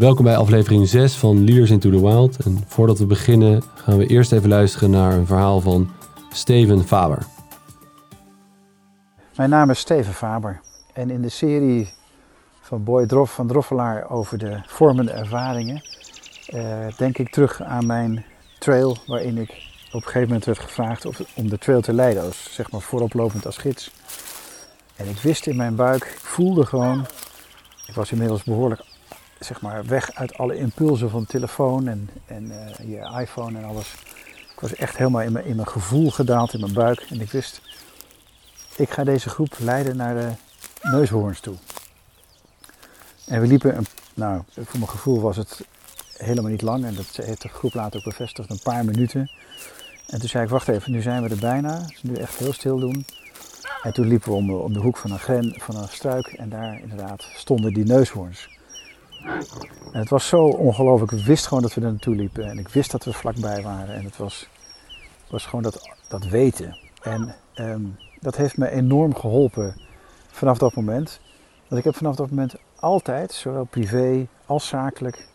Welkom bij aflevering 6 van Leaders into the Wild. En voordat we beginnen gaan we eerst even luisteren naar een verhaal van Steven Faber. Mijn naam is Steven Faber en in de serie van Boy Drof van Droffelaar over de vormende ervaringen eh, denk ik terug aan mijn trail waarin ik op een gegeven moment werd gevraagd of, om de trail te leiden, als, zeg maar vooroplopend als gids. En ik wist in mijn buik, ik voelde gewoon, ik was inmiddels behoorlijk zeg maar, weg uit alle impulsen van telefoon en, en eh, je iPhone en alles. Ik was echt helemaal in mijn, in mijn gevoel gedaald, in mijn buik. En ik wist, ik ga deze groep leiden naar de neushoorns toe. En we liepen, een, nou, voor mijn gevoel was het helemaal niet lang. En dat heeft de groep later ook bevestigd, een paar minuten. En toen zei ik, wacht even, nu zijn we er bijna. Dus nu echt heel stil doen. En toen liepen we om, de hoek van een, gren, van een struik en daar inderdaad stonden die neushoorns. En het was zo ongelooflijk. Ik wist gewoon dat we er naartoe liepen. En ik wist dat we vlakbij waren. En het was, was gewoon dat, dat weten. En ehm, dat heeft me enorm geholpen vanaf dat moment. Want ik heb vanaf dat moment altijd, zowel privé als zakelijk,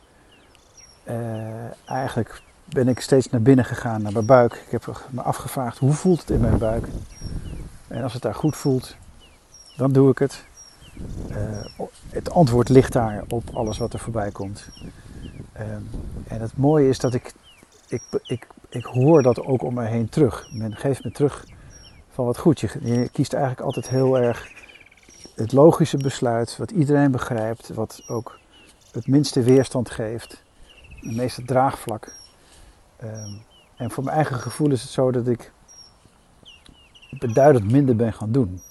uh, eigenlijk ben ik steeds naar binnen gegaan, naar mijn buik. Ik heb me afgevraagd hoe voelt het in mijn buik. En als het daar goed voelt, dan doe ik het. Uh, het antwoord ligt daar op alles wat er voorbij komt. Uh, en het mooie is dat ik, ik, ik, ik hoor dat ook om me heen terug. Men geeft me terug van wat goed. Je, kiest eigenlijk altijd heel erg het logische besluit, wat iedereen begrijpt, wat ook het minste weerstand geeft, het meeste draagvlak. Um, en voor mijn eigen gevoel is het zo dat ik beduidend minder ben gaan doen.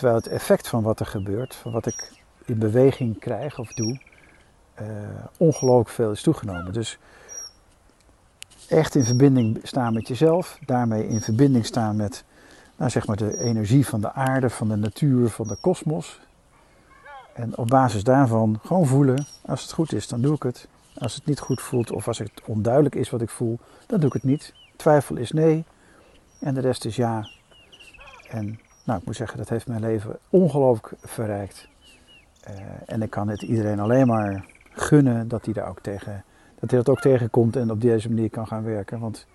Terwijl het effect van wat er gebeurt, van wat ik in beweging krijg of doe, uh, ongelooflijk veel is toegenomen. Dus echt in verbinding staan met jezelf, daarmee in verbinding staan met nou, zeg maar de energie van de aarde, van de natuur, van de kosmos. En op basis daarvan gewoon voelen, als het goed is, dan doe ik het. Als het niet goed voelt of als het onduidelijk is wat ik voel, dan doe ik het niet. Twijfel is nee en de rest is ja. En nou, ik moet zeggen, dat heeft mijn leven ongelooflijk verrijkt. Uh, en ik kan het iedereen alleen maar gunnen dat hij, daar ook tegen, dat, hij dat ook tegenkomt en op deze manier kan gaan werken. Want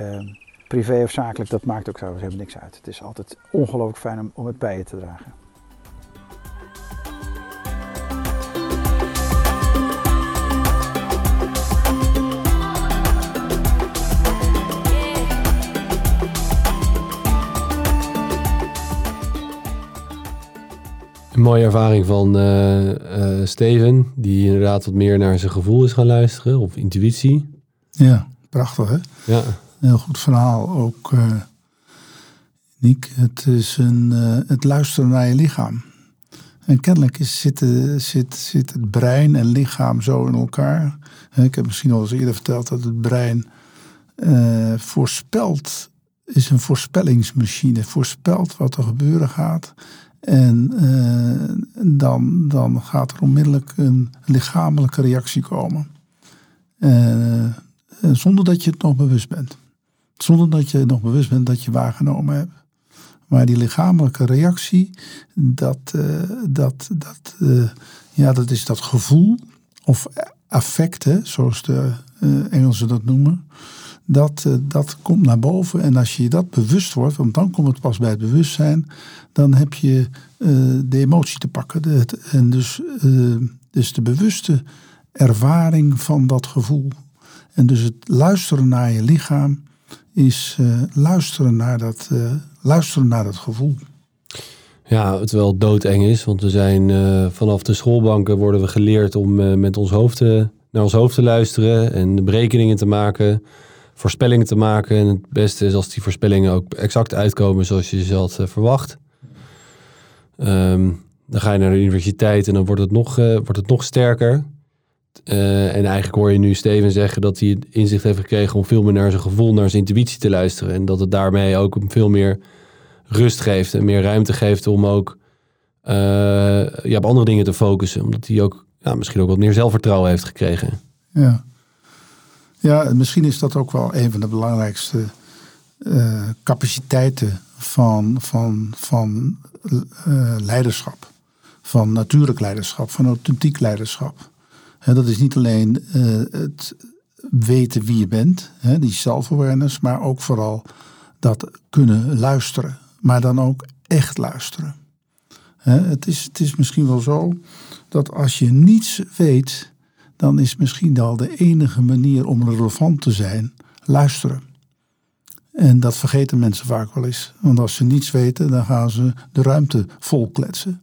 uh, privé of zakelijk, dat maakt ook zo helemaal niks uit. Het is altijd ongelooflijk fijn om, om het bij je te dragen. Een mooie ervaring van uh, uh, Steven, die inderdaad wat meer naar zijn gevoel is gaan luisteren, of intuïtie. Ja, prachtig hè? Ja. Heel goed verhaal ook, uh, Niek. Het is een, het luisteren naar je lichaam. En kennelijk is, zit, zit, zit het brein en lichaam zo in elkaar. Ik heb misschien al eens eerder verteld dat het brein voorspelt, is een voorspellingsmachine. Voorspelt wat er gebeuren gaat. En uh, dan, dan gaat er onmiddellijk een lichamelijke reactie komen. Uh, zonder dat je het nog bewust bent. Zonder dat je nog bewust bent dat je waargenomen hebt. Maar die lichamelijke reactie, dat, dat, dat, ja, dat is dat gevoel of affect, hè, zoals de Engelsen dat noemen dat, uh, dat komt naar boven. En als je dat bewust wordt, want dan komt het pas bij het bewustzijn, dan heb je uh, de emotie te pakken. De, en dus, uh, dus de bewuste ervaring van dat gevoel. En dus het luisteren naar je lichaam is luisteren, naar dat, luisteren naar dat gevoel. Ja, het wel doodeng is, want we zijn vanaf de schoolbanken worden we geleerd om met ons hoofd naar ons hoofd te luisteren en berekeningen te maken voorspellingen te maken. En het beste is als die voorspellingen ook exact uitkomen zoals je ze had uh, verwacht. Um, dan ga je naar de universiteit en dan wordt het nog, uh, wordt het nog sterker. Uh, en eigenlijk hoor je nu Steven zeggen dat hij inzicht heeft gekregen om veel meer naar zijn gevoel, naar zijn intuïtie te luisteren. En dat het daarmee ook veel meer rust geeft en meer ruimte geeft om ook ja, op andere dingen te focussen. Omdat hij ook ja, misschien ook wat meer zelfvertrouwen heeft gekregen. Ja. Ja, misschien is dat ook wel een van de belangrijkste uh, capaciteiten van, van, van uh, leiderschap. Van natuurlijk leiderschap, van authentiek leiderschap. dat is niet alleen eh, het weten wie je bent, die self-awareness, maar ook vooral dat kunnen luisteren. Maar dan ook echt luisteren. het, is, het is misschien wel zo dat als je niets weet, dan is misschien al de enige manier om relevant te zijn luisteren. En dat vergeten mensen vaak wel eens. Want als ze niets weten, dan gaan ze de ruimte vol kletsen.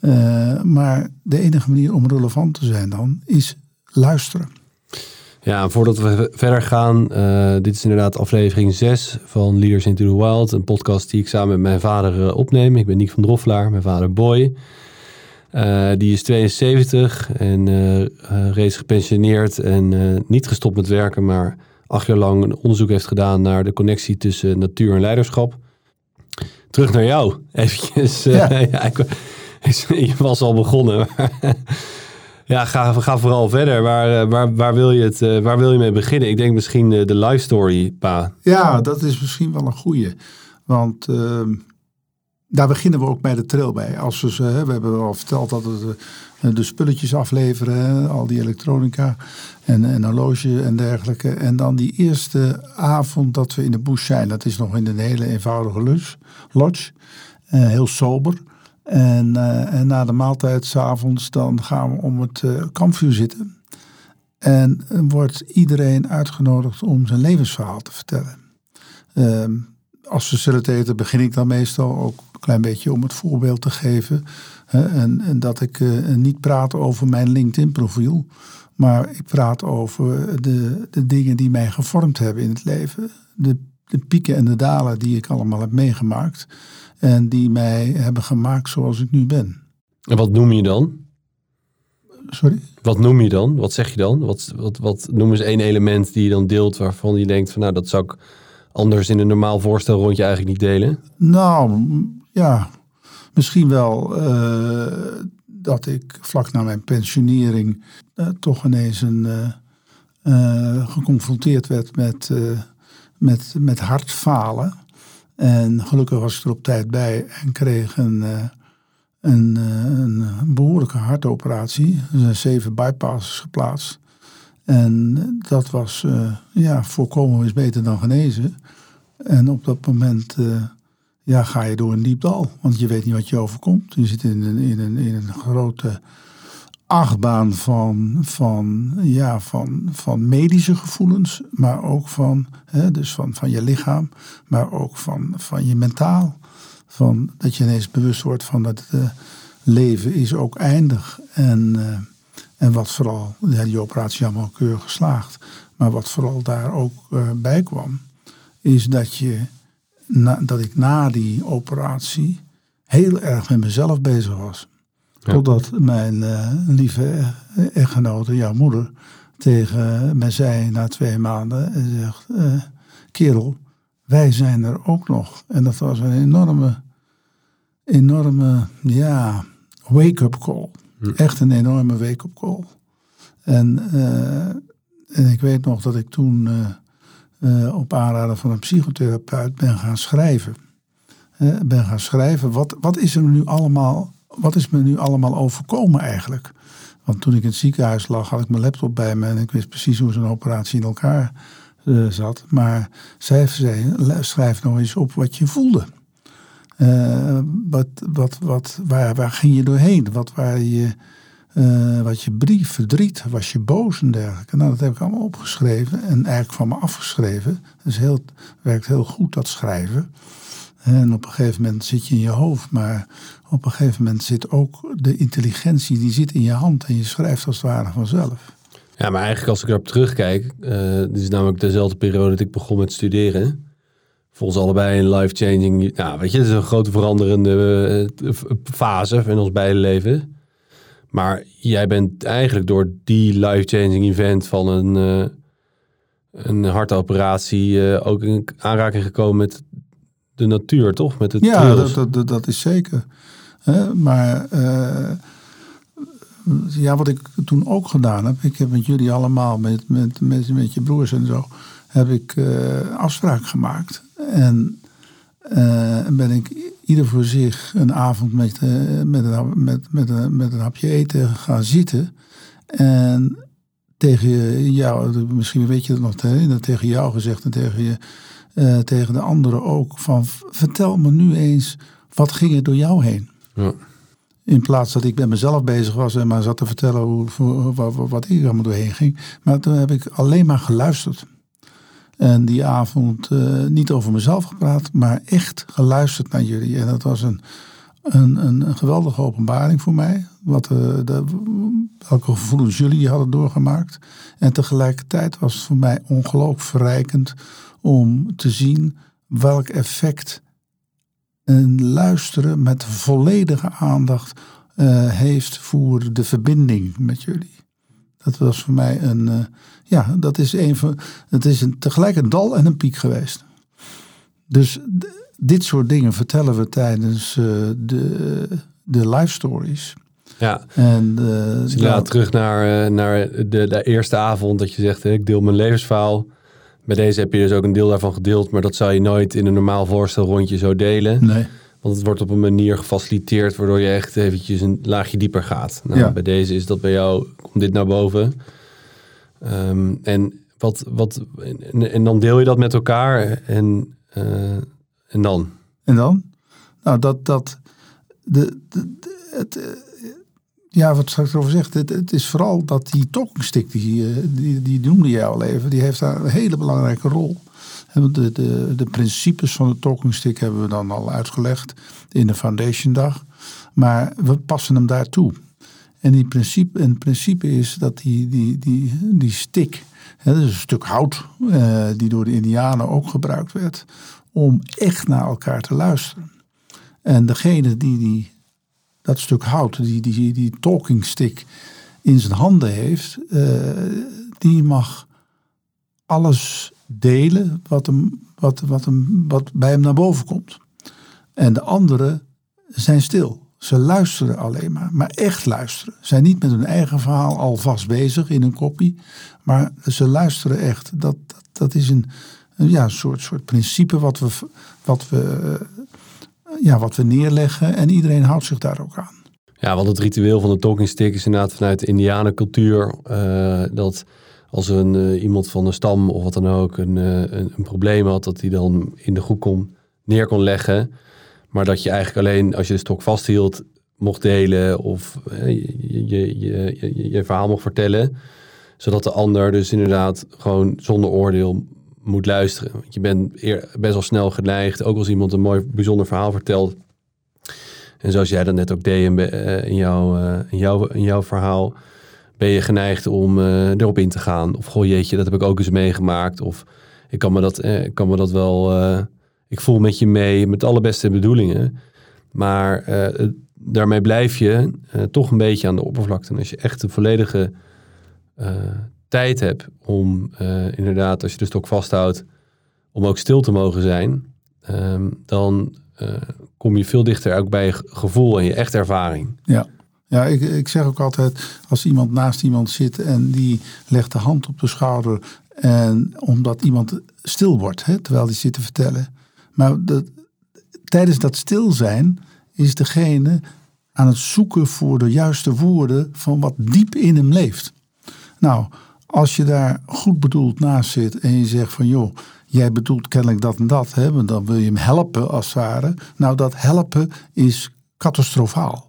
Eh, maar de enige manier om relevant te zijn dan is luisteren. Ja, voordat we verder gaan, uh, dit is inderdaad aflevering 6 van Leaders into the Wild. Een podcast die ik samen met mijn vader uh, opneem. Ik ben Niek van Droffelaar, mijn vader Boy. Die is 72 en reeds gepensioneerd en niet gestopt met werken, maar acht jaar lang een onderzoek heeft gedaan naar de connectie tussen natuur en leiderschap. Terug naar jou, eventjes. Ja. ja ik, je was al begonnen. ja, ga, ga vooral verder. Waar, eh, waar, waar, wil je het, eh, waar wil je mee beginnen? Ik denk misschien de, de life story, pa. Ja, dat is misschien wel een goede. Want uh, daar beginnen we ook bij de trail bij. Als we, we hebben al verteld dat we eh, de spulletjes afleveren, al die elektronica en een horloge en dergelijke. En dan die eerste avond dat we in de bush zijn, dat is nog in een hele eenvoudige lodge. heel sober. En, uh, en na de maaltijd s'avonds dan gaan we om het kampvuur zitten. En wordt iedereen uitgenodigd om zijn levensverhaal te vertellen. Uh, als facilitator begin ik dan meestal ook een klein beetje om het voorbeeld te geven. Hè, en, en, dat ik uh, niet praat over mijn LinkedIn profiel. Maar ik praat over de, de dingen die mij gevormd hebben in het leven. De, de pieken en de dalen die ik allemaal heb meegemaakt. En die mij hebben gemaakt zoals ik nu ben. En wat noem je dan? Sorry? Wat noem je dan? Wat zeg je dan? Wat, wat, wat noem eens één element die je dan deelt waarvan je denkt van nou dat zou ik anders in een normaal voorstelrondje eigenlijk niet delen? Nou, ja, misschien wel uh, dat ik vlak na mijn pensionering uh, toch ineens een, uh, geconfronteerd werd met, met, met hartfalen. En gelukkig was ik er op tijd bij en kreeg een, eh, een, eh, een behoorlijke hartoperatie. Er zijn zeven bypasses geplaatst. En dat was, ja, voorkomen is beter dan genezen. En op dat moment ja, ga je door een diep dal. Want je weet niet wat je overkomt. Je zit in een, in een, in een grote achtbaan van, van, ja, van, van medische gevoelens, maar ook van, hè, dus van, van je lichaam, maar ook van, van je mentaal. Van dat je ineens bewust wordt van dat het uh, leven is ook eindig. En, uh, en wat vooral, ja, die operatie allemaal keurig geslaagd, maar wat vooral daar ook uh, bij kwam, is dat, je, na, dat ik na die operatie heel erg met mezelf bezig was. Totdat mijn uh, lieve echtgenote, jouw moeder, tegen mij zei na twee maanden en zegt, uh, kerel, wij zijn er ook nog. En dat was een enorme, enorme, ja, wake-up call. Hm. Echt een enorme wake-up call. En, uh, en ik weet nog dat ik toen op aanraden van een psychotherapeut ben gaan schrijven. ben gaan schrijven, wat, wat is er nu allemaal wat is me nu allemaal overkomen eigenlijk? Want toen ik in het ziekenhuis lag, had ik mijn laptop bij me en ik wist precies hoe zo'n operatie in elkaar uh, zat. Maar zij zei, schrijf nou eens op wat je voelde. Wat, wat, wat, waar, waar ging je doorheen? Wat waar je, uh, wat je brief, verdriet, was je boos en dergelijke. Nou, dat heb ik allemaal opgeschreven en eigenlijk van me afgeschreven. Dus heel, werkt heel goed dat schrijven. En op een gegeven moment zit je in je hoofd, maar op een gegeven moment zit ook de intelligentie, die zit in je hand en je schrijft als het ware vanzelf. Ja, maar eigenlijk als ik erop terugkijk, uh, dit is namelijk dezelfde periode dat ik begon met studeren. Volgens allebei een life-changing, nou weet je, het is een grote veranderende uh, fase in ons beide leven. Maar jij bent eigenlijk door die life-changing event van een, uh, een hartoperatie ook in aanraking gekomen met de natuur, toch? Met het ja, dat, dat, dat, is zeker. maar uh, ja, wat ik toen ook gedaan heb, ik heb met jullie allemaal, met, met, met, met je broers en zo, heb ik uh, afspraak gemaakt. En uh, ben ik ieder voor zich een avond met, met, een, met, met, een, met een hapje eten gaan zitten. En tegen jou, misschien weet je het nog, tegen jou gezegd en tegen, je, eh, tegen de anderen ook. Van vertel me nu eens, wat ging er door jou heen? Ja. In plaats dat ik met mezelf bezig was en maar zat te vertellen hoe, wat, wat ik allemaal doorheen ging. Maar toen heb ik alleen maar geluisterd. En die avond uh, niet over mezelf gepraat, maar echt geluisterd naar jullie. En dat was een, een, een, geweldige openbaring voor mij. Wat, de, welke gevoelens jullie hadden doorgemaakt. En tegelijkertijd was het voor mij ongelooflijk verrijkend om te zien welk effect een luisteren met volledige aandacht uh, heeft voor de verbinding met jullie. Dat was voor mij een, ja, dat is een van, het is een, tegelijk een dal en een piek geweest. Dus dit soort dingen vertellen we tijdens uh, de, de live stories. Ja, en, dus inderdaad terug naar, naar de, de eerste avond dat je zegt, ik deel mijn levensverhaal. Bij deze heb je dus ook een deel daarvan gedeeld, maar dat zou je nooit in een normaal voorstelrondje zo delen. Nee. Want het wordt op een manier gefaciliteerd waardoor je echt eventjes een laagje dieper gaat. Nou, Ja. Bij deze is dat bij jou, komt dit naar boven. Ehm, en, wat, wat, en, en dan deel je dat met elkaar en, eh, en dan? En dan? Nou, dat, dat, de, het, eh, ja, wat ik erover zeggen? Het, het is vooral dat die talking stick, die, eh, die, die noemde jij al even, die heeft daar een hele belangrijke rol. De, de, de principes van de talking stick hebben we dan al uitgelegd in de foundation dag. Maar we passen hem daartoe. En die principe, en het principe is dat die, die, die, die stick, hè, dat is een stuk hout, eh, die door de Indianen ook gebruikt werd, om echt naar elkaar te luisteren. En degene die, die dat stuk hout, die, die, die talking stick in zijn handen heeft, eh, die mag alles delen wat, hem, wat, wat, hem, wat bij hem naar boven komt. En de anderen zijn stil. Ze luisteren alleen maar, maar echt luisteren. Zijn niet met hun eigen verhaal alvast bezig in een kopie, maar ze luisteren echt. Dat, dat, is een, ja, soort, soort principe wat we, wat, we, eh, ja, wat we neerleggen en iedereen houdt zich daar ook aan. Ja, want het ritueel van de talking stick is inderdaad vanuit de indianencultuur. eh dat als een, eh, iemand van een stam of wat dan ook een, een, een probleem had, dat hij dan in de groep kon, neer kon leggen. Maar dat je eigenlijk alleen als je de stok vasthield, mocht delen of eh, je, je, je, je, verhaal mocht vertellen. Zodat de ander dus inderdaad gewoon zonder oordeel moet luisteren. Want je bent best wel snel geneigd, ook als iemand een mooi bijzonder verhaal vertelt. En zoals jij dat net ook deed in, eh, in, jouw, eh, in, jouw, in jouw verhaal, ben je geneigd om erop in te gaan. Of goh jeetje, dat heb ik ook eens meegemaakt. Of ik kan me dat, kan me dat wel, ik voel met je mee, met alle beste bedoelingen. Maar eh, daarmee blijf je eh, toch een beetje aan de oppervlakte. En als je echt de volledige eh, tijd hebt om inderdaad, als je de stok vasthoudt, om ook stil te mogen zijn, ehm, dan kom je veel dichter ook bij je ge- gevoel en je echte ervaring. Ja, ja ik, ik zeg ook altijd, als iemand naast iemand zit en die legt de hand op de schouder. En omdat iemand stil wordt, hè, terwijl die zit te vertellen. Maar dat, tijdens dat stil zijn is degene aan het zoeken voor de juiste woorden van wat diep in hem leeft. Nou, als je daar goed bedoeld naast zit en je zegt van joh, jij bedoelt kennelijk dat en dat, hè, want dan wil je hem helpen als het ware. Nou, dat helpen is catastrofaal.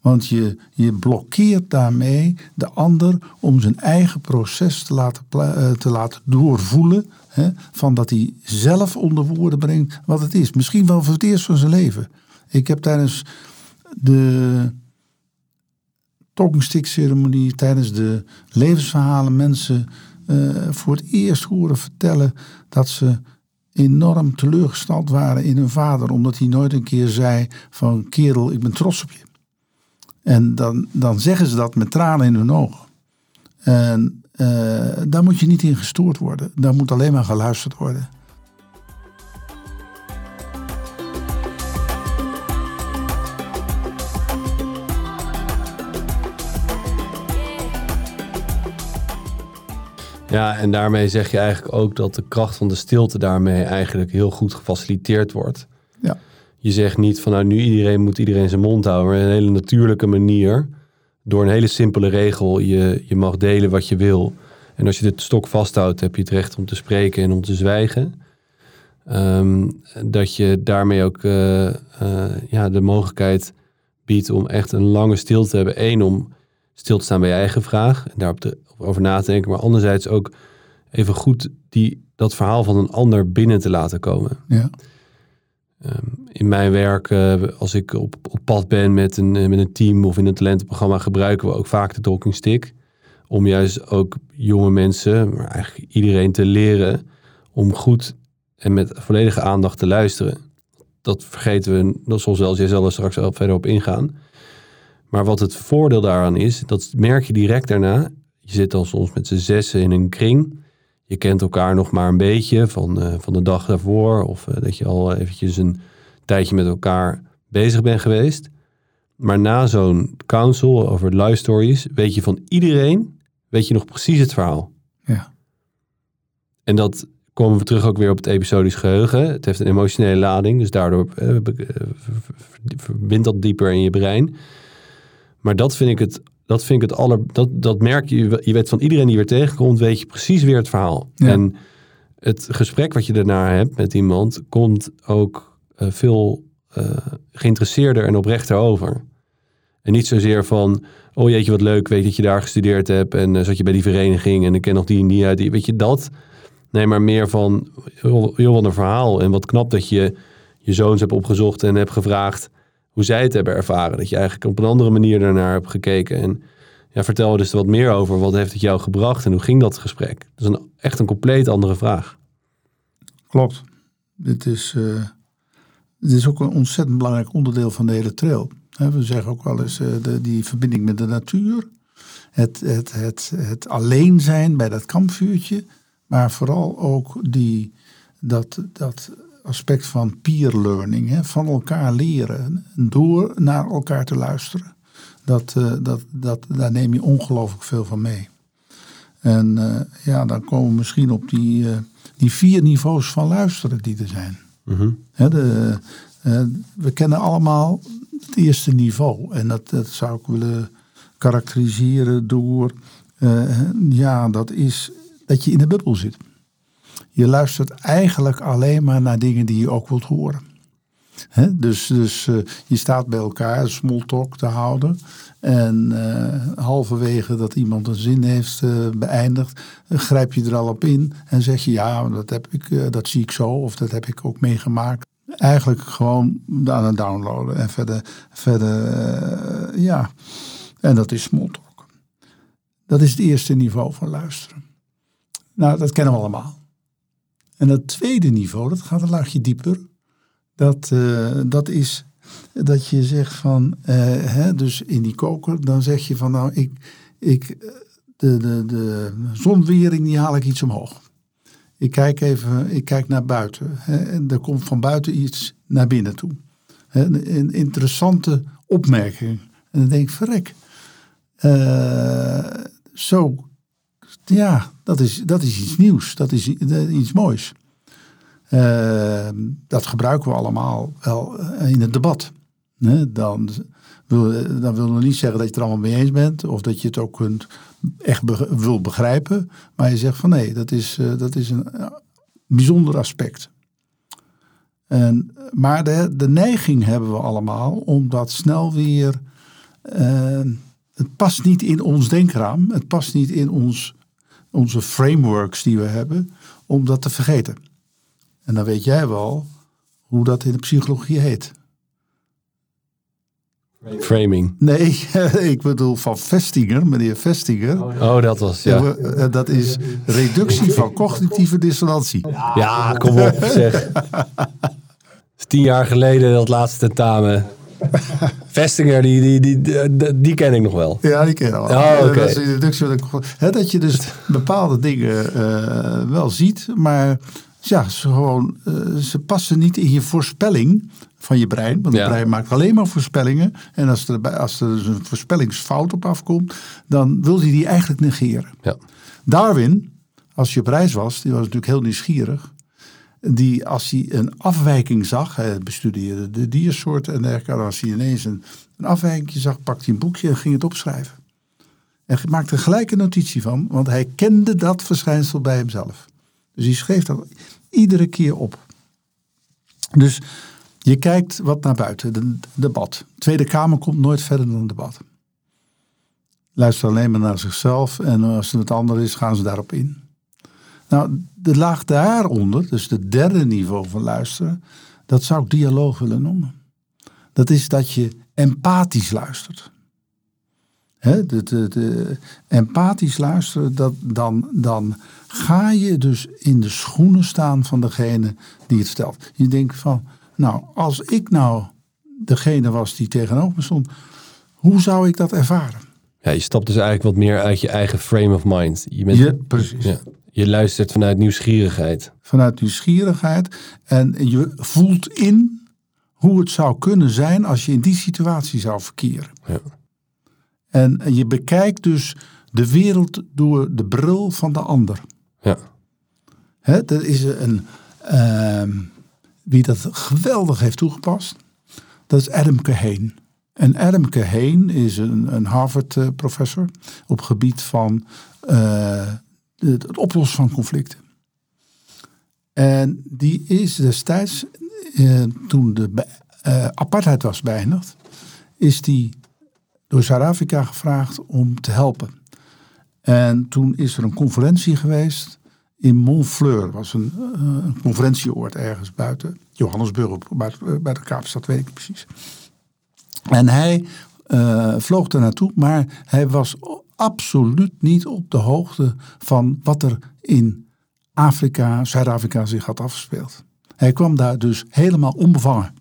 Want je, je blokkeert daarmee de ander om zijn eigen proces te laten, eh, te laten doorvoelen. Hè, van dat hij zelf onder woorden brengt wat het is. Misschien wel voor het eerst van zijn leven. Ik heb tijdens de talking stick ceremonie, tijdens de levensverhalen mensen eh, voor het eerst horen vertellen dat ze enorm teleurgesteld waren in hun vader. Omdat hij nooit een keer zei van kerel, ik ben trots op je. En dan, dan zeggen ze dat met tranen in hun ogen. En eh, daar moet je niet in gestoord worden. Daar moet alleen maar geluisterd worden. Ja, en daarmee zeg je eigenlijk ook dat de kracht van de stilte daarmee eigenlijk heel goed gefaciliteerd wordt. Ja. Je zegt niet van nou nu iedereen moet iedereen zijn mond houden, maar een hele natuurlijke manier door een hele simpele regel. Je, je mag delen wat je wil. En als je de stok vasthoudt, heb je het recht om te spreken en om te zwijgen. Ehm, dat je daarmee ook eh, eh, ja, de mogelijkheid biedt om echt een lange stilte te hebben. Eén, om stil te staan bij je eigen vraag en daarop te, over na te denken. Maar anderzijds ook even goed die, dat verhaal van een ander binnen te laten komen. Ja. Ehm, in mijn werk, eh, als ik op, op pad ben met een, met een team of in een talentenprogramma, gebruiken we ook vaak de talking stick. Om juist ook jonge mensen, maar eigenlijk iedereen te leren om goed en met volledige aandacht te luisteren. Dat vergeten we, dat zal zelfs jij er straks wel verder op ingaan. Maar wat het voordeel daaraan is, dat merk je direct daarna. Je zit dan soms met z'n zessen in een kring. Je kent elkaar nog maar een beetje van, uh, van de dag daarvoor. Of uh, dat je al eventjes een tijdje met elkaar bezig bent geweest. Maar na zo'n council over live stories weet je van iedereen, weet je nog precies het verhaal. Ja. En dat komen we terug ook weer op het episodisch geheugen. Het heeft een emotionele lading, dus daardoor uh, verbindt dat dieper in je brein. Maar dat vind ik het, dat vind ik het aller. Dat, dat merk je. Je weet van iedereen die weer tegenkomt, weet je precies weer het verhaal. Ja. En het gesprek wat je daarna hebt met iemand, komt ook uh, veel uh, geïnteresseerder en oprechter over. En niet zozeer van, oh jeetje wat leuk, weet dat je daar gestudeerd hebt en uh, zat je bij die vereniging en ik ken nog die en die uit. Die, weet je dat? Nee, maar meer van, heel wat een verhaal. En wat knap dat je je zoons hebt opgezocht en hebt gevraagd hoe zij het hebben ervaren. Dat je eigenlijk op een andere manier daarnaar hebt gekeken. En ja, vertel dus wat meer over. Wat heeft het jou gebracht en hoe ging dat gesprek? Dat is een, echt een compleet andere vraag. Klopt. Dit is, uh, dit is ook een ontzettend belangrijk onderdeel van de hele trail. We zeggen ook wel eens uh, de, die verbinding met de natuur. Het, het, het, het alleen zijn bij dat kampvuurtje. Maar vooral ook die, dat, dat aspect van peer learning, hè, van elkaar leren, door naar elkaar te luisteren. Dat, uh, dat, dat, daar neem je ongelooflijk veel van mee. En uh, ja, dan komen we misschien op die, uh, die vier niveaus van luisteren die er zijn. -hmm. Hè, de, we kennen allemaal het eerste niveau. En dat, dat zou ik willen karakteriseren door, ja, dat is dat je in de bubbel zit. Je luistert eigenlijk alleen maar naar dingen die je ook wilt horen. Dus dus uh, je staat bij elkaar small talk te houden. En uh, halverwege dat iemand een zin heeft uh, beëindigd, grijp je er al op in en zeg je ja, dat, heb ik, dat zie ik zo of dat heb ik ook meegemaakt. Eigenlijk gewoon aan het downloaden en verder, verder ja. En dat is small talk. Dat is het eerste niveau van luisteren. Nou, dat kennen we allemaal. En het tweede niveau, dat gaat een laagje dieper. Dat, uh, dat is dat je zegt van, uh, hè, dus in die koker, dan zeg je van nou, ik, ik, de, de, de zonwering die haal ik iets omhoog. Ik kijk even, ik kijk naar buiten. Hè, en er komt van buiten iets naar binnen toe. Hè, een interessante opmerking. En dan denk ik, verrek. Zo ja, dat is, dat is iets nieuws. Dat is iets moois. Uh, dat gebruiken we allemaal wel in het debat. Dan, wil, dan wil we niet zeggen dat je het er allemaal mee eens bent. Of dat je het ook kunt, echt wil begrijpen. Maar je zegt van nee, dat is, uh, dat is een uh, bijzonder aspect. En, maar de, de neiging hebben we allemaal om dat snel weer... het past niet in ons denkraam. Het past niet in ons onze frameworks die we hebben, om dat te vergeten. En dan weet jij wel hoe dat in de psychologie heet. Framing. Nee, ik bedoel van Vestinger, meneer Vestinger. Oh, dat was, ja. Dat is reductie van cognitieve dissonantie. Ja, kom op, zeg. Tien jaar geleden dat laatste tentamen. Vestinger, die, die, die, die, die, ken ik nog wel. Ja, die ken ik wel. Oh, okay. Dat dat je dus bepaalde dingen uh, wel ziet, maar ja, ze, gewoon, uh, ze passen niet in je voorspelling van je brein. Want het ja. brein maakt alleen maar voorspellingen. En als er, als er dus een voorspellingsfout op afkomt, dan wil hij die eigenlijk negeren. Ja. Darwin, als je op reis was, die was natuurlijk heel nieuwsgierig. Die als hij een afwijking zag, hij bestudeerde de diersoorten en dergelijke, als hij ineens een, een afwijking zag, pakte hij een boekje en ging het opschrijven. En maakte er gelijk een notitie van, want hij kende dat verschijnsel bij hemzelf. Dus hij schreef dat iedere keer op. Dus je kijkt wat naar buiten, de debat. De Tweede Kamer komt nooit verder dan een debat. Luister alleen maar naar zichzelf en als het ander is, gaan ze daarop in. Nou, de laag daaronder, dus het derde niveau van luisteren, dat zou ik dialoog willen noemen. Dat is dat je empathisch luistert. He, de, de, de, empathisch luisteren, dat, dan, dan ga je dus in de schoenen staan van degene die het stelt. Je denkt van, nou, als ik nou degene was die tegenover me stond, hoe zou ik dat ervaren? Ja, je stapt dus eigenlijk wat meer uit je eigen frame of mind. Je bent, ja, precies. Ja, je luistert vanuit nieuwsgierigheid. Vanuit nieuwsgierigheid. En je voelt in hoe het zou kunnen zijn als je in die situatie zou verkeren. Ja. En je bekijkt dus de wereld door de bril van de ander. Ja. Hè, dat is een, uh, wie dat geweldig heeft toegepast, dat is Adam Kahane. En Adam Kahane is een, een Harvard-professor op gebied van uh, het oplossen van conflicten. En die is destijds, uh, toen de uh, apartheid was beëindigd, is die door Zuid-Afrika gevraagd om te helpen. En toen is er een conferentie geweest in Montfleur. was een, een conferentieoord ergens buiten Johannesburg, bij de Kaapstad, weet ik precies. En hij uh, vloog daar naartoe, maar hij was absoluut niet op de hoogte van wat er in Afrika, Zuid-Afrika zich had afgespeeld. Hij kwam daar dus helemaal onbevangen.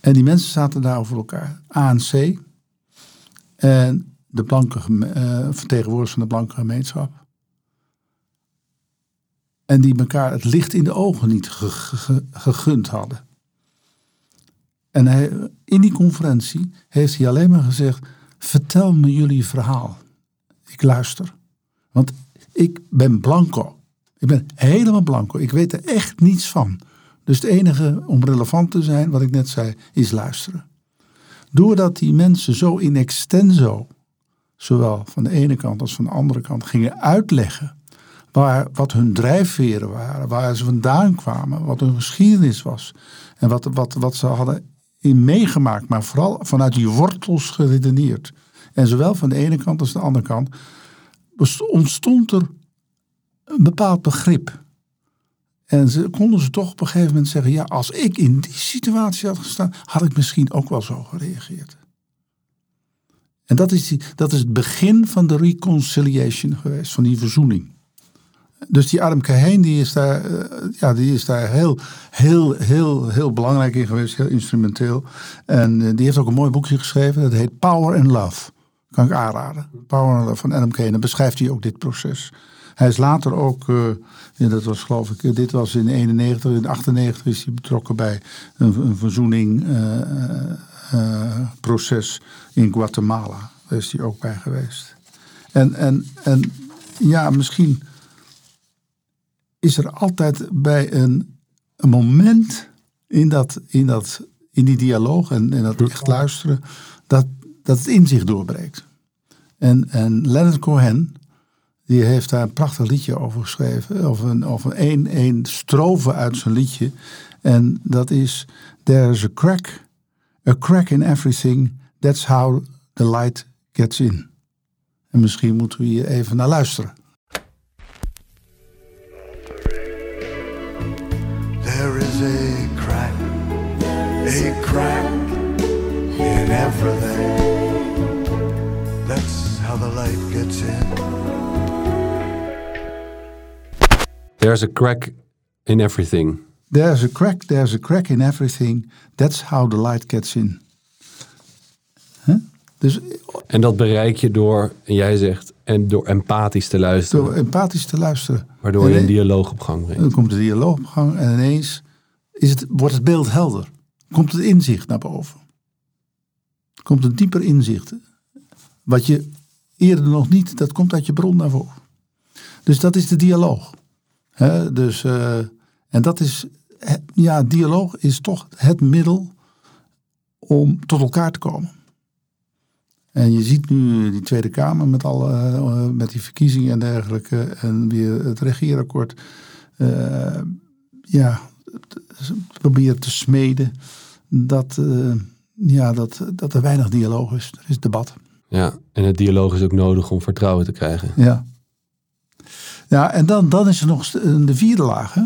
En die mensen zaten daar over elkaar. ANC en de blanke uh, vertegenwoordigers van de blanke gemeenschap. En die elkaar het licht in de ogen niet gegund hadden. En hij, in die conferentie heeft hij alleen maar gezegd: Vertel me jullie verhaal. Ik luister. Want ik ben blanco. Ik ben helemaal blanco. Ik weet er echt niets van. Dus het enige om relevant te zijn, wat ik net zei, is luisteren. Doordat die mensen zo in extenso, zowel van de ene kant als van de andere kant, gingen uitleggen waar, wat hun drijfveren waren, waar ze vandaan kwamen, wat hun geschiedenis was en wat, wat, wat ze hadden in meegemaakt, maar vooral vanuit die wortels geredeneerd. En zowel van de ene kant als de andere kant ontstond er een bepaald begrip. En ze konden ze toch op een gegeven moment zeggen: ja, als ik in die situatie had gestaan, had ik misschien ook wel zo gereageerd. En dat is, die, dat is het begin van de reconciliation geweest, van die verzoening. Dus die Adam Kahane die is daar, uh, ja, die is daar heel, heel, heel, heel belangrijk in geweest, heel instrumenteel. En uh, die heeft ook een mooi boekje geschreven, dat heet Power and Love. Kan ik aanraden. Power and Love van Adam Kahane. Dan beschrijft hij ook dit proces. Hij is later ook, ja, dat was geloof ik, dit was in 91, in 98 is hij betrokken bij een, een verzoening proces in Guatemala. Daar is hij ook bij geweest. En, en, en ja, misschien is er altijd bij een, een moment in, dat, in, dat, in die dialoog en, en dat echt luisteren, dat, dat het inzicht doorbreekt. En, en Leonard Cohen, die heeft daar een prachtig liedje over geschreven, of een, of een, een strofe uit zijn liedje. En dat is, there's a crack, a crack in everything, that's how the light gets in. En misschien moeten we hier even naar luisteren. A crack in everything. That's how the light gets in. There's a crack in everything. There's a crack, there's a crack in everything. That's how the light gets in. Huh? Dus, en dat bereik je door, en jij zegt, en door empathisch te luisteren. Door empathisch te luisteren. Waardoor je een dialoog op gang brengt. Dan komt de dialoog op gang en ineens is het, wordt het beeld helder. Komt het inzicht naar boven. Komt een dieper inzicht. Wat je eerder nog niet, dat komt uit je bron naar voren. Dus dat is de dialoog. dus, uh, En dat is, ja, dialoog is toch het middel om tot elkaar te komen. En je ziet nu die Tweede Kamer met, alle, eh, met die verkiezingen en dergelijke. En weer het regeerakkoord. eh, ja, proberen te smeden dat, eh, ja, dat, dat er weinig dialoog is. Er is debat. Ja, en het dialoog is ook nodig om vertrouwen te krijgen. Ja. Ja, en dan, dan is er nog st- de vierde laag. Hè?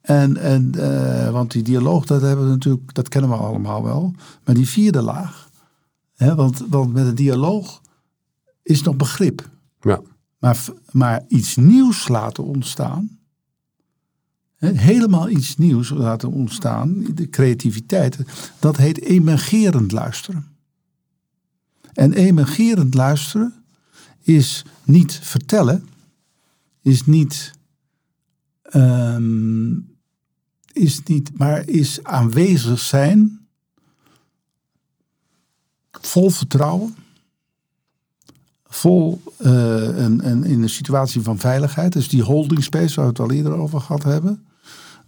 En, en, eh, want die dialoog, dat, hebben we natuurlijk, dat kennen we allemaal wel. Maar die vierde laag, hè, want, want met een dialoog is nog begrip. Ja, Maar, maar iets nieuws laten ontstaan, helemaal iets nieuws laten ontstaan, de creativiteit, dat heet emergerend luisteren. En emergerend luisteren is niet vertellen, is niet, ehm, is niet, maar is aanwezig zijn, vol vertrouwen, vol eh, een, in een situatie van veiligheid, dus die holding space waar we het al eerder over gehad hebben,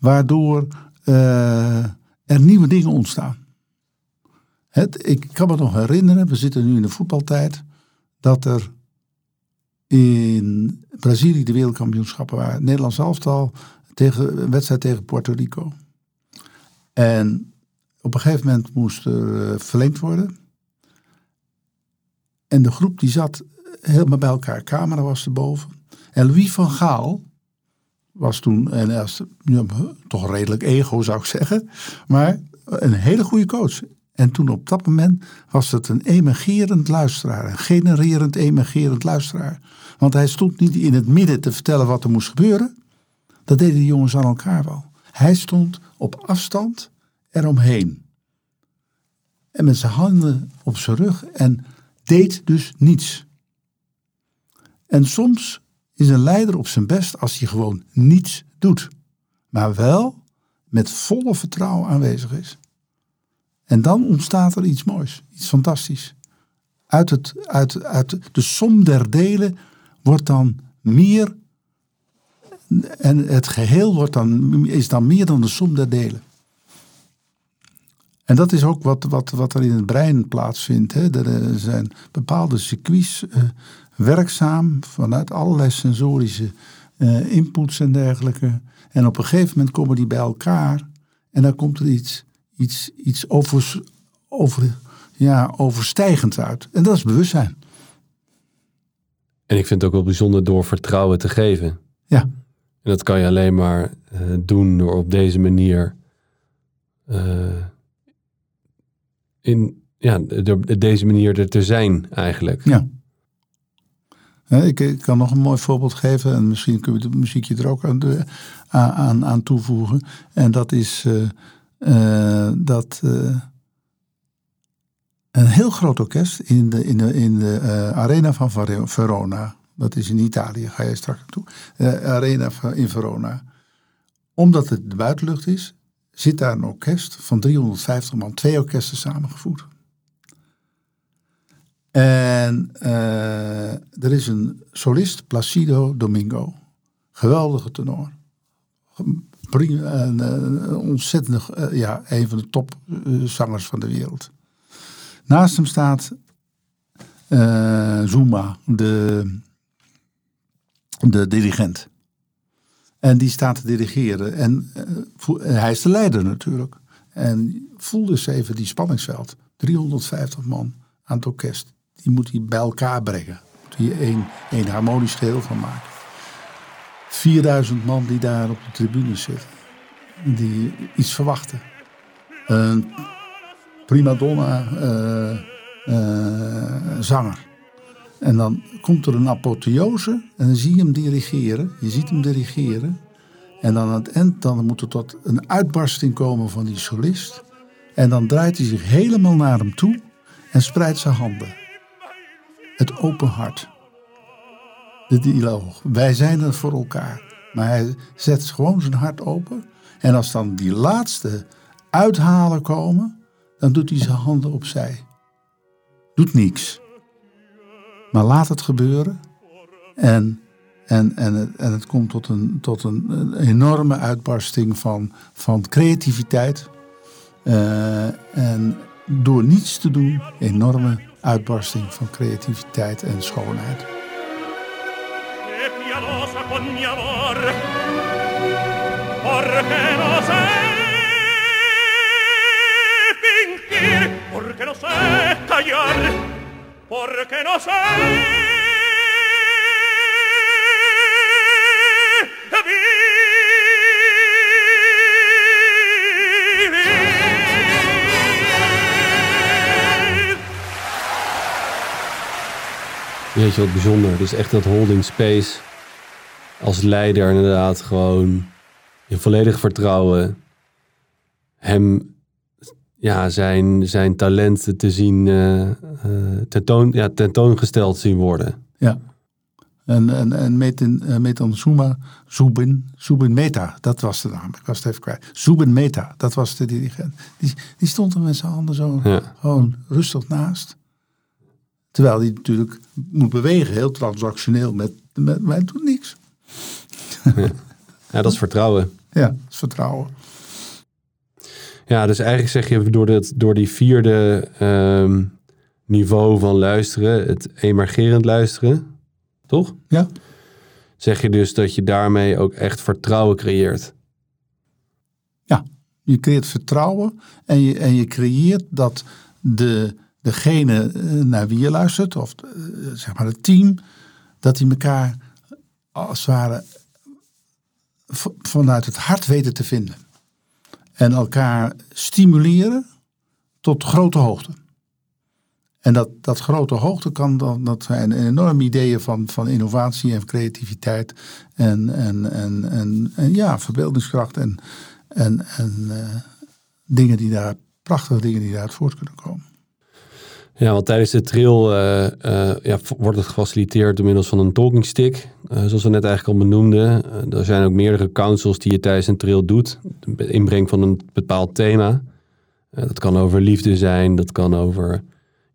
waardoor eh, er nieuwe dingen ontstaan. Het, ik kan me nog herinneren, we zitten nu in de voetbaltijd, dat er in Brazilië de wereldkampioenschappen waren. Nederlands elftal tegen een wedstrijd tegen Puerto Rico. En op een gegeven moment moest er eh, verlengd worden. En de groep die zat helemaal bij elkaar. Camera was erboven. En Louis van Gaal was toen, en was, ja, toch redelijk ego zou ik zeggen, maar een hele goede coach. En toen op dat moment was het een emergerend luisteraar, een genererend emergerend luisteraar. Want hij stond niet in het midden te vertellen wat er moest gebeuren. Dat deden de jongens aan elkaar wel. Hij stond op afstand eromheen. En met zijn handen op zijn rug en deed dus niets. En soms is een leider op zijn best als hij gewoon niets doet. Maar wel met volle vertrouwen aanwezig is. En dan ontstaat er iets moois, iets fantastisch. Uit, het, uit, uit de som der delen wordt dan meer. En het geheel wordt dan, is dan meer dan de som der delen. En dat is ook wat, wat, wat er in het brein plaatsvindt. Hè. Er zijn bepaalde circuits eh, werkzaam vanuit allerlei sensorische eh, inputs en dergelijke. En op een gegeven moment komen die bij elkaar en dan komt er iets, iets, iets over, over, ja, overstijgends uit. En dat is bewustzijn. en ik vind het ook wel bijzonder door vertrouwen te geven. Ja, En dat kan je alleen maar eh, doen door op deze manier eh, in ja, door deze manier er te zijn eigenlijk. ja. Ik, kan nog een mooi voorbeeld geven en misschien kunnen we het muziekje er ook aan, de- aan, aan, toevoegen. En dat is eh, eh, dat eh, een heel groot orkest in de, in de, in de arena van Verona. Dat is in Italië, ga je straks naartoe. Eh, arena in Verona. Omdat het de buitenlucht is, zit daar een orkest van 350 man. Twee orkesten samengevoegd. En eh, er is een solist, Placido Domingo. Geweldige tenor. Een, ontzettende, eh, ja, een van de topzangers van de wereld. Naast hem staat eh, Zuma, de, de dirigent. En die staat te dirigeren. Eh, en hij is de leider natuurlijk. En voel dus even die spanningsveld. 350 man aan het orkest. Die moet hij bij elkaar brengen. Moet hij één, harmonisch geheel van maken. 4000 man die daar op de tribune zitten. Die iets verwachten. Een prima donna eh, eh, zanger. En dan komt er een apotheose en dan zie je hem dirigeren. Je ziet hem dirigeren. En dan aan het eind dan moet er tot een uitbarsting komen van die solist. En dan draait hij zich helemaal naar hem toe en spreidt zijn handen. Het open hart. De dialoog. Wij zijn er voor elkaar. Maar hij zet gewoon zijn hart open. En als dan die laatste uithalen komen, dan doet hij zijn handen opzij. Doet niks. Maar laat het gebeuren. En En, en, het, en het komt tot een, tot een enorme uitbarsting van, van creativiteit. Eh, en door niets te doen, enorme uitbarsting van creativiteit en schoonheid. Porque no sé callar, porque no sé Weet je wat bijzonder? Dus echt dat holding space als leider inderdaad gewoon in volledig vertrouwen hem ja, zijn, zijn talenten te zien eh, eh, tentoon, ja, tentoongesteld zien worden. Ja. En, en, en Metin, uh, Metin Zuma, Zubin, Zubin Meta, dat was de naam. Ik was het even kwijt. Zubin Meta, dat was de dirigent. Die, die stond er met zijn handen zo Ja. gewoon rustig naast. Terwijl hij natuurlijk moet bewegen, heel transactioneel, met, met, hij doet niks. Ja, dat is vertrouwen. Ja, dat is vertrouwen. Ja, dus eigenlijk zeg je door, dat, door die vierde ehm, niveau van luisteren, het emergerend luisteren, toch? Ja, Zeg je dus dat je daarmee ook echt vertrouwen creëert. ja. je creëert vertrouwen en je, en je creëert dat de, degene eh, naar wie je luistert, of eh, zeg maar het team, dat die elkaar als het ware vanuit het hart weten te vinden. En elkaar stimuleren tot grote hoogte. En dat, dat grote hoogte kan dan, dat zijn enorme ideeën van, van innovatie en creativiteit en, en, en, en, en ja, verbeeldingskracht en, en, en eh, dingen die daar, prachtige dingen die daaruit voort kunnen komen. Ja, want tijdens de trail eh, eh, ja, wordt het gefaciliteerd door middels van een talking stick. Eh, zoals we net eigenlijk al benoemden. Er zijn ook meerdere councils die je tijdens een trail doet. Inbreng van een bepaald thema. Dat kan over liefde zijn, dat kan over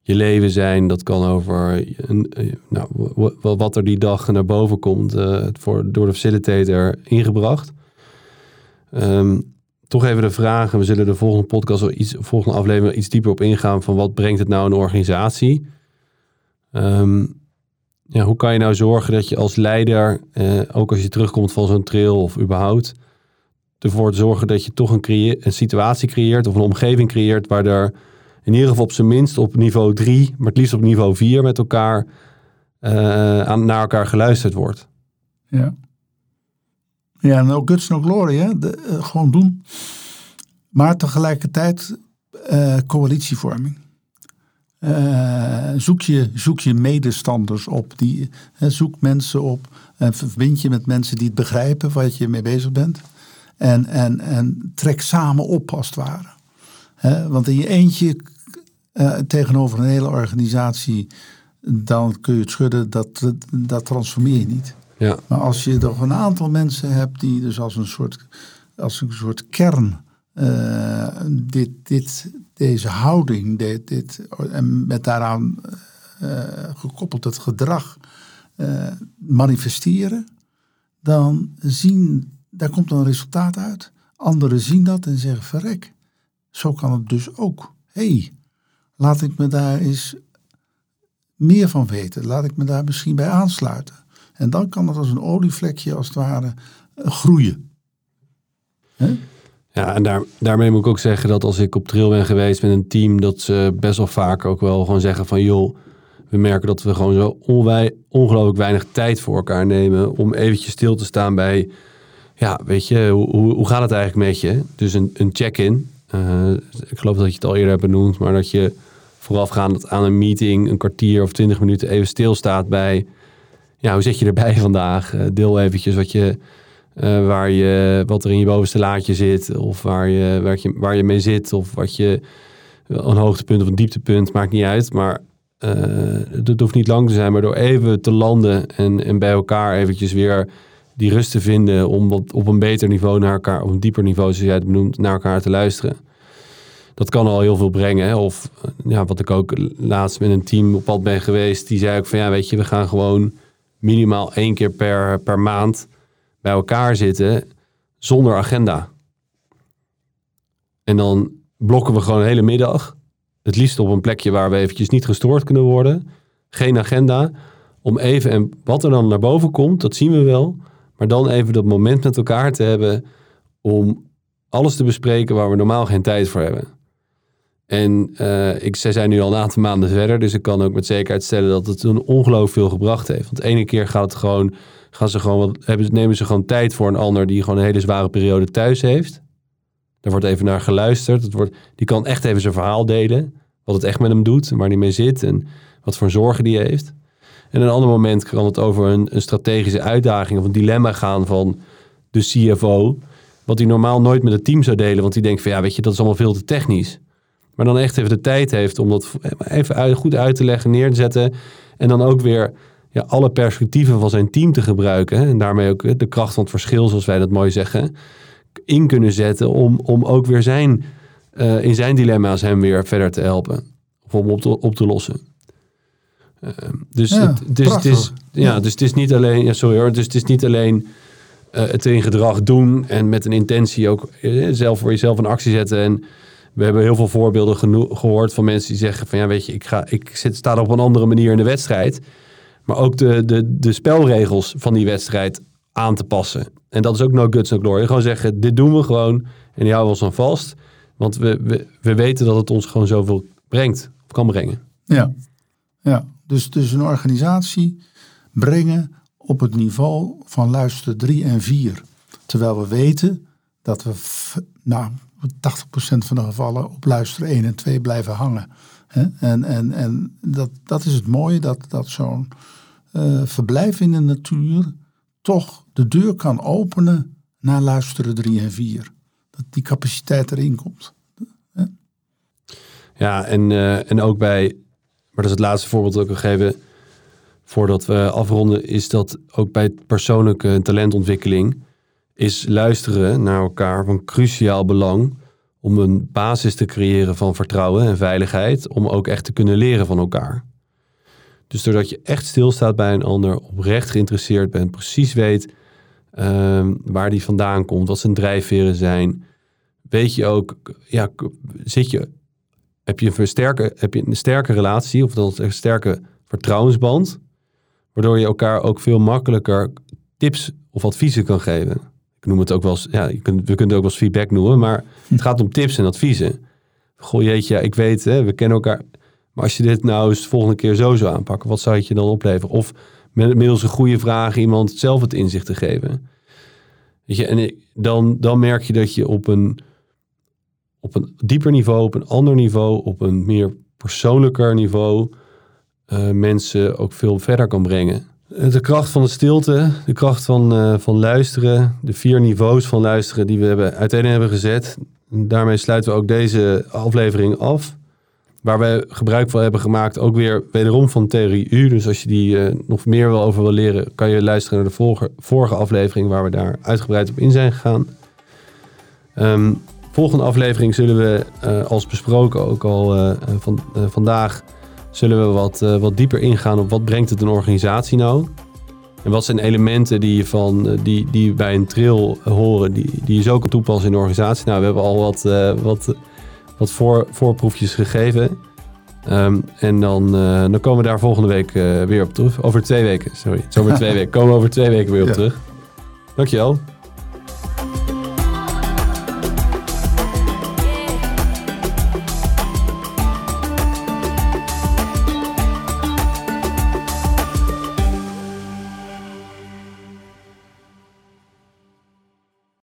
je leven zijn, dat kan over nou, wat er die dag naar boven komt voor, door de facilitator ingebracht. Ehm, toch even de vraag, en we zullen de volgende podcast of iets, volgende aflevering iets dieper op ingaan van wat brengt het nou een organisatie? Ehm, ja, hoe kan je nou zorgen dat je als leider, eh, ook als je terugkomt van zo'n trail of überhaupt, ervoor te zorgen dat je toch een, een situatie creëert of een omgeving creëert waar er in ieder geval op zijn minst op niveau 3, maar het liefst op niveau 4 met elkaar eh, aan, naar elkaar geluisterd wordt. Ja. Ja, no guts, no glory. Hè? Eh, gewoon doen. Maar tegelijkertijd eh, coalitievorming. Eh, zoek, je, zoek je medestanders op. Die, zoek mensen op. En verbind je met mensen die het begrijpen wat je mee bezig bent. En, en, en trek samen op als het ware. Want in je eentje tegenover een hele organisatie, dan kun je het schudden, dat, dat transformeer je niet. Maar als je toch een aantal mensen hebt die dus als een soort, als een soort kern eh, dit, dit, deze houding, dit, dit, en met daaraan eh, gekoppeld het gedrag eh, manifesteren, dan zien, daar komt een resultaat uit. Anderen zien dat en zeggen, verrek, zo kan het dus ook. Hé, hey, laat ik me daar eens meer van weten. Laat ik me daar misschien bij aansluiten. En dan kan het als een olievlekje als het ware eh, groeien. Ja, en daar, daarmee moet ik ook zeggen dat als ik op trail ben geweest met een team, dat ze best wel vaak ook wel gewoon zeggen van joh, we merken dat we gewoon zo ongelooflijk weinig tijd voor elkaar nemen om eventjes stil te staan bij, ja, weet je, hoe, hoe, hoe gaat het eigenlijk met je? Dus een, een check-in. Eh, ik geloof dat je het al eerder hebt benoemd, maar dat je voorafgaand aan een meeting een kwartier of twintig minuten even stilstaat bij, ja, hoe zit je erbij vandaag? Eh, deel eventjes wat je, eh, waar je, wat er in je bovenste laadje zit, of waar je, waar, je, waar je mee zit, of wat je, een hoogtepunt of een dieptepunt, maakt niet uit. Maar eh, het hoeft niet lang te zijn, maar door even te landen en, en bij elkaar eventjes weer die rust te vinden om wat, op een beter niveau naar elkaar, op een dieper niveau, zoals jij het benoemt, naar elkaar te luisteren. Dat kan al heel veel brengen. Hè? Of ja, wat ik ook laatst met een team op pad ben geweest, die zei ook van ja, weet je, we gaan gewoon minimaal één keer per, per maand bij elkaar zitten zonder agenda. En dan blokken we gewoon een hele middag. Het liefst op een plekje waar we eventjes niet gestoord kunnen worden. Geen agenda. Om even, en wat er dan naar boven komt, dat zien we wel. Maar dan even dat moment met elkaar te hebben om alles te bespreken waar we normaal geen tijd voor hebben. En uh, ik, zij zijn nu al een aantal maanden verder, dus ik kan ook met zekerheid stellen dat het een ongelooflijk veel gebracht heeft. Want de ene keer gaat het gewoon, gaan ze gewoon, hebben, nemen ze gewoon tijd voor een ander die gewoon een hele zware periode thuis heeft. Daar wordt even naar geluisterd. Het wordt, die kan echt even zijn verhaal delen. Wat het echt met hem doet waar hij mee zit en wat voor zorgen die heeft. En een ander moment kan het over een, een strategische uitdaging of een dilemma gaan van de CFO. Wat hij normaal nooit met het team zou delen, want die denkt van ja, weet je, dat is allemaal veel te technisch. Maar dan echt even de tijd heeft om dat even goed uit te leggen, neer te zetten. En dan ook weer ja, alle perspectieven van zijn team te gebruiken. En daarmee ook de kracht van het verschil, zoals wij dat mooi zeggen, in kunnen zetten. Om, om ook weer zijn, uh, in zijn dilemma's hem weer verder te helpen. Of om op te, op te lossen. Uh, dus, Ja, het, dus, het is, ja, Ja. dus het is niet alleen, ja, sorry hoor, dus het is niet alleen eh, het in gedrag doen en met een intentie ook eh, zelf voor jezelf een actie zetten. En we hebben heel veel voorbeelden gehoord van mensen die zeggen van ja, weet je, ik, ga, ik zit, sta op een andere manier in de wedstrijd. Maar ook de, de, de spelregels van die wedstrijd aan te passen. En dat is ook no guts, no glory. Gewoon zeggen, dit doen we gewoon en die houden we ons vast. Want we, we, we weten dat het ons gewoon zoveel brengt, of kan brengen. Ja, ja. Dus, dus een organisatie brengen op het niveau van luister 3 en 4. Terwijl we weten dat we nou, 80% van de gevallen op luister 1 en 2 blijven hangen. En, en, en dat, dat is het mooie, dat, dat zo'n eh, verblijf in de natuur toch de deur kan openen naar luisteren 3 en 4. Dat die capaciteit erin komt. Ja, en, eh, en ook bij, maar dat is het laatste voorbeeld dat ik wil geven voordat we afronden, is dat ook bij persoonlijke talentontwikkeling is luisteren naar elkaar van cruciaal belang om een basis te creëren van vertrouwen en veiligheid, om ook echt te kunnen leren van elkaar. Dus doordat je echt stilstaat bij een ander, oprecht geïnteresseerd bent, precies weet ehm, waar die vandaan komt, wat zijn drijfveren zijn, weet je ook, ja, zit je heb je, een versterke, heb je een sterke relatie of dan een sterke vertrouwensband, waardoor je elkaar ook veel makkelijker tips of adviezen kan geven. Noem het ook wel ja, je kunt, we kunnen het ook wel eens feedback noemen, maar het gaat om tips en adviezen. Goh jeetje, ik weet, hè, we kennen elkaar, maar als je dit nou eens de volgende keer zo zou aanpakken, wat zou het je dan opleveren? Of met, middels een goede vraag iemand zelf het inzicht te geven. Weet je, en dan, dan merk je dat je op een, op een dieper niveau, op een ander niveau, op een meer persoonlijker niveau eh, mensen ook veel verder kan brengen. Eh, De kracht van de stilte, de kracht van, eh, van luisteren, de vier niveaus van luisteren die we hebben, uiteen hebben gezet. Daarmee sluiten we ook deze aflevering af. Waar we gebruik van hebben gemaakt, ook weer wederom van Theorie U. Dus als je die eh, nog meer wil over wil leren, kan je luisteren naar de vorige, vorige aflevering waar we daar uitgebreid op in zijn gegaan. Ehm, volgende aflevering zullen we, als besproken ook al van, vandaag, zullen we wat, eh, wat dieper ingaan op wat brengt het een organisatie nou? En wat zijn elementen die, je van, eh, die, die bij een trail horen, die, die je zo kan toepassen in de organisatie? Nou, we hebben al wat, eh, wat, wat voor, voorproefjes gegeven. Ehm, en dan, dan komen we daar volgende week weer op terug. Over twee weken, sorry. Het is over twee weken. Komen we over twee weken weer op Ja. terug. Dankjewel.